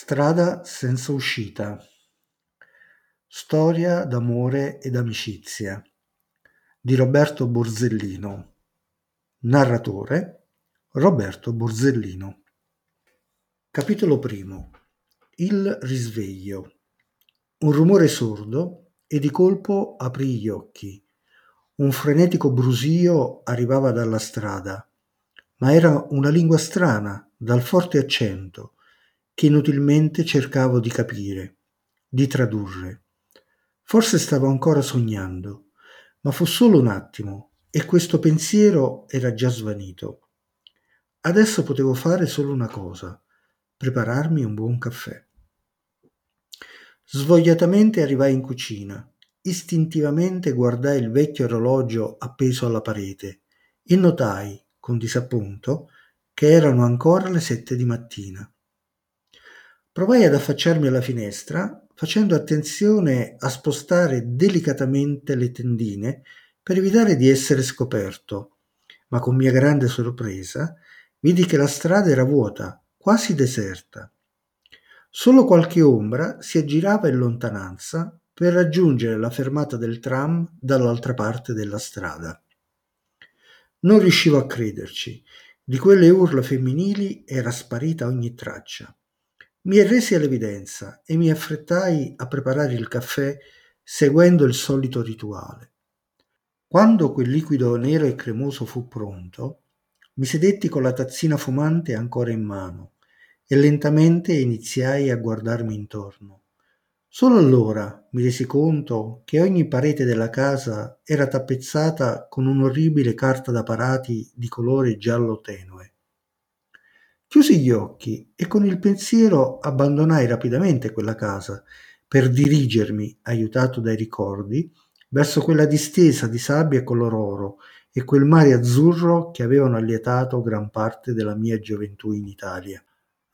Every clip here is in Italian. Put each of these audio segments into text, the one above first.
Strada senza uscita. Storia d'amore ed amicizia di Roberto Borsellino. Narratore Roberto Borsellino. Capitolo primo. Il risveglio. Un rumore sordo e di colpo aprì gli occhi. Un frenetico brusio arrivava dalla strada, ma era una lingua strana, dal forte accento, che inutilmente cercavo di capire, di tradurre. Forse stavo ancora sognando, ma fu solo un attimo e questo pensiero era già svanito. Adesso potevo fare solo una cosa, prepararmi un buon caffè. Svogliatamente arrivai in cucina. Istintivamente guardai il vecchio orologio appeso alla parete e notai, con disappunto, che erano ancora le sette di mattina. Provai ad affacciarmi alla finestra, facendo attenzione a spostare delicatamente le tendine per evitare di essere scoperto, ma con mia grande sorpresa vidi che la strada era vuota, quasi deserta. Solo qualche ombra si aggirava in lontananza per raggiungere la fermata del tram dall'altra parte della strada. Non riuscivo a crederci. Di quelle urla femminili era sparita ogni traccia. Mi arresi all'evidenza e mi affrettai a preparare il caffè seguendo il solito rituale. Quando quel liquido nero e cremoso fu pronto, mi sedetti con la tazzina fumante ancora in mano e lentamente iniziai a guardarmi intorno. Solo allora mi resi conto che ogni parete della casa era tappezzata con un'orribile carta da parati di colore giallo tenue. Chiusi gli occhi e con il pensiero abbandonai rapidamente quella casa per dirigermi, aiutato dai ricordi, verso quella distesa di sabbia color oro e quel mare azzurro che avevano allietato gran parte della mia gioventù in Italia.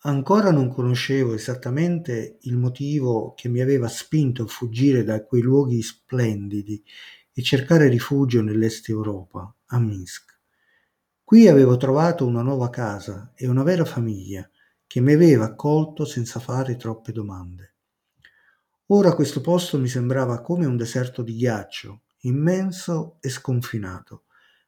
Ancora non conoscevo esattamente il motivo che mi aveva spinto a fuggire da quei luoghi splendidi e cercare rifugio nell'est Europa, a Minsk. Qui avevo trovato una nuova casa e una vera famiglia che mi aveva accolto senza fare troppe domande. Ora questo posto mi sembrava come un deserto di ghiaccio, immenso e sconfinato,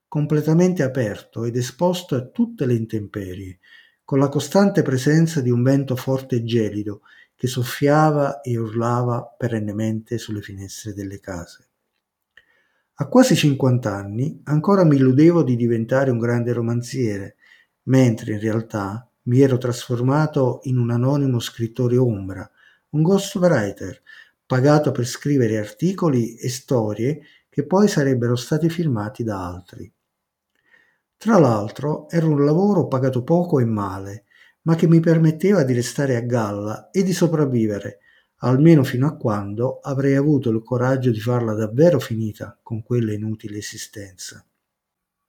completamente aperto ed esposto a tutte le intemperie, con la costante presenza di un vento forte e gelido che soffiava e urlava perennemente sulle finestre delle case. A quasi 50 anni ancora mi illudevo di diventare un grande romanziere, mentre in realtà mi ero trasformato in un anonimo scrittore ombra, un ghostwriter, pagato per scrivere articoli e storie che poi sarebbero stati filmati da altri. Tra l'altro era un lavoro pagato poco e male, ma che mi permetteva di restare a galla e di sopravvivere, almeno fino a quando avrei avuto il coraggio di farla davvero finita con quella inutile esistenza.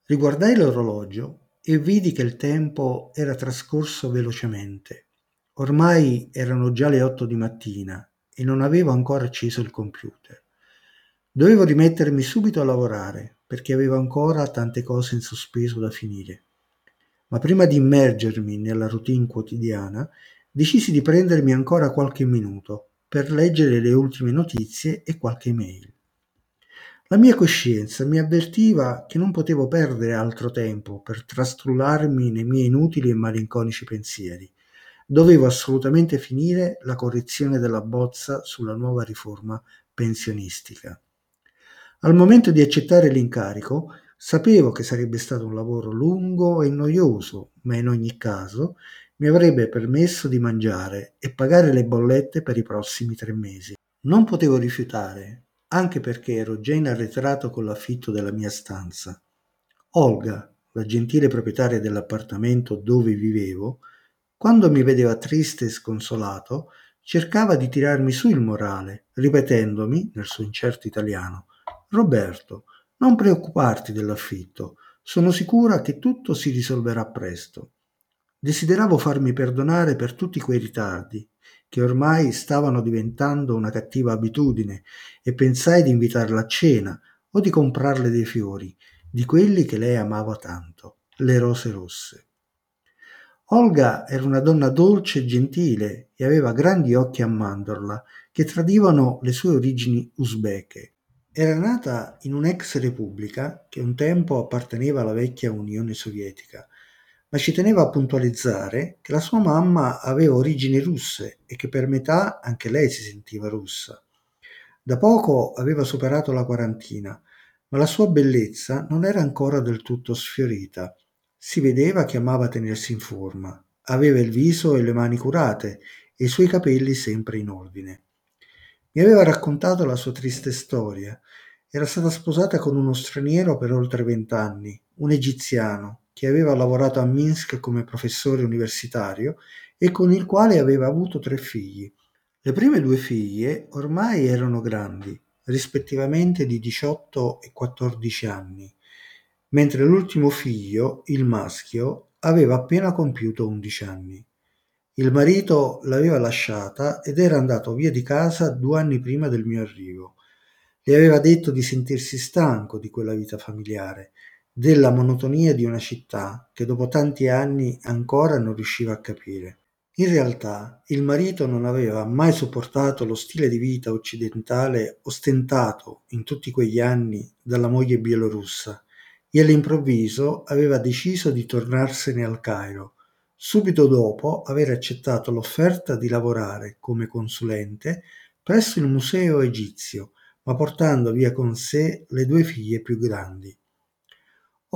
Riguardai l'orologio e vidi che il tempo era trascorso velocemente. Ormai erano già le otto di mattina e non avevo ancora acceso il computer. Dovevo rimettermi subito a lavorare perché avevo ancora tante cose in sospeso da finire. Ma prima di immergermi nella routine quotidiana, decisi di prendermi ancora qualche minuto per leggere le ultime notizie e qualche mail. La mia coscienza mi avvertiva che non potevo perdere altro tempo per trastrullarmi nei miei inutili e malinconici pensieri. Dovevo assolutamente finire la correzione della bozza sulla nuova riforma pensionistica. Al momento di accettare l'incarico, sapevo che sarebbe stato un lavoro lungo e noioso, ma in ogni caso mi avrebbe permesso di mangiare e pagare le bollette per i prossimi tre mesi. Non potevo rifiutare, anche perché ero già in arretrato con l'affitto della mia stanza. Olga, la gentile proprietaria dell'appartamento dove vivevo, quando mi vedeva triste e sconsolato, cercava di tirarmi su il morale, ripetendomi, nel suo incerto italiano, Roberto, non preoccuparti dell'affitto, sono sicura che tutto si risolverà presto. Desideravo farmi perdonare per tutti quei ritardi, che ormai stavano diventando una cattiva abitudine, e pensai di invitarla a cena o di comprarle dei fiori, di quelli che lei amava tanto, le rose rosse. Olga era una donna dolce e gentile e aveva grandi occhi a mandorla che tradivano le sue origini uzbeke. Era nata in un'ex repubblica che un tempo apparteneva alla vecchia Unione Sovietica, ma ci teneva a puntualizzare che la sua mamma aveva origini russe e che per metà anche lei si sentiva russa. Da poco aveva superato la quarantina, ma la sua bellezza non era ancora del tutto sfiorita. Si vedeva che amava tenersi in forma, aveva il viso e le mani curate e i suoi capelli sempre in ordine. Mi aveva raccontato la sua triste storia. Era stata sposata con uno straniero per oltre vent'anni, un egiziano, che aveva lavorato a Minsk come professore universitario e con il quale aveva avuto tre figli. Le prime due figlie ormai erano grandi, rispettivamente di 18 e 14 anni, mentre l'ultimo figlio, il maschio, aveva appena compiuto 11 anni. Il marito l'aveva lasciata ed era andato via di casa due anni prima del mio arrivo. Le aveva detto di sentirsi stanco di quella vita familiare, della monotonia di una città che dopo tanti anni ancora non riusciva a capire. In realtà il marito non aveva mai sopportato lo stile di vita occidentale ostentato in tutti quegli anni dalla moglie bielorussa e all'improvviso aveva deciso di tornarsene al Cairo, subito dopo aver accettato l'offerta di lavorare come consulente presso il museo egizio, ma portando via con sé le due figlie più grandi.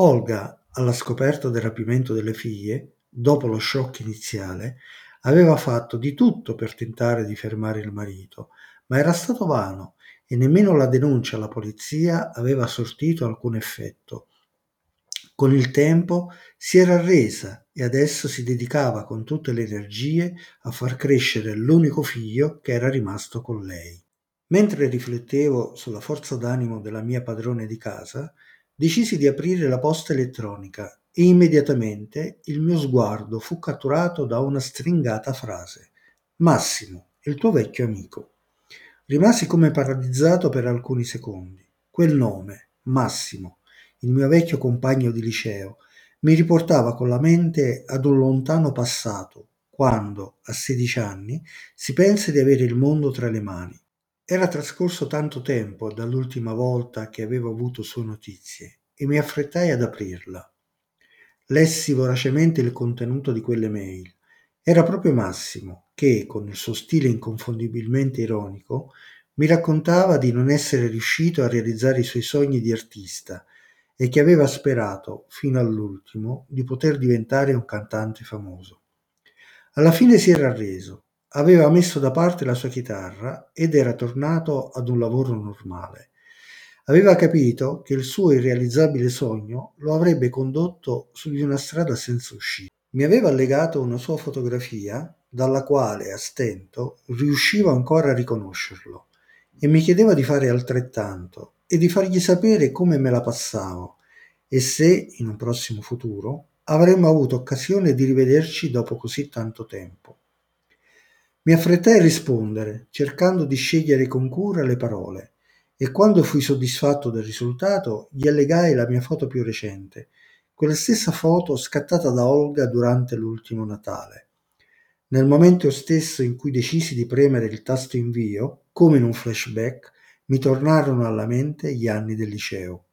Olga, alla scoperta del rapimento delle figlie, dopo lo shock iniziale, aveva fatto di tutto per tentare di fermare il marito, ma era stato vano e nemmeno la denuncia alla polizia aveva sortito alcun effetto. Con il tempo si era arresa e adesso si dedicava con tutte le energie a far crescere l'unico figlio che era rimasto con lei. Mentre riflettevo sulla forza d'animo della mia padrone di casa, decisi di aprire la posta elettronica e immediatamente il mio sguardo fu catturato da una stringata frase. Massimo, il tuo vecchio amico. Rimasi come paralizzato per alcuni secondi. Quel nome, Massimo, il mio vecchio compagno di liceo, mi riportava con la mente ad un lontano passato, quando, a 16 anni, si pensa di avere il mondo tra le mani era trascorso tanto tempo dall'ultima volta che avevo avuto sue notizie e mi affrettai ad aprirla. Lessi voracemente il contenuto di quelle mail. Era proprio Massimo che, con il suo stile inconfondibilmente ironico, mi raccontava di non essere riuscito a realizzare i suoi sogni di artista e che aveva sperato, fino all'ultimo, di poter diventare un cantante famoso. Alla fine si era arreso Aveva messo da parte la sua chitarra ed era tornato ad un lavoro normale. Aveva capito che il suo irrealizzabile sogno lo avrebbe condotto su di una strada senza uscita. Mi aveva allegato una sua fotografia dalla quale a stento riuscivo ancora a riconoscerlo e mi chiedeva di fare altrettanto e di fargli sapere come me la passavo e se, in un prossimo futuro, avremmo avuto occasione di rivederci dopo così tanto tempo. Mi affrettai a rispondere, cercando di scegliere con cura le parole, e quando fui soddisfatto del risultato gli allegai la mia foto più recente, quella stessa foto scattata da Olga durante l'ultimo Natale. Nel momento stesso in cui decisi di premere il tasto invio, come in un flashback, mi tornarono alla mente gli anni del liceo.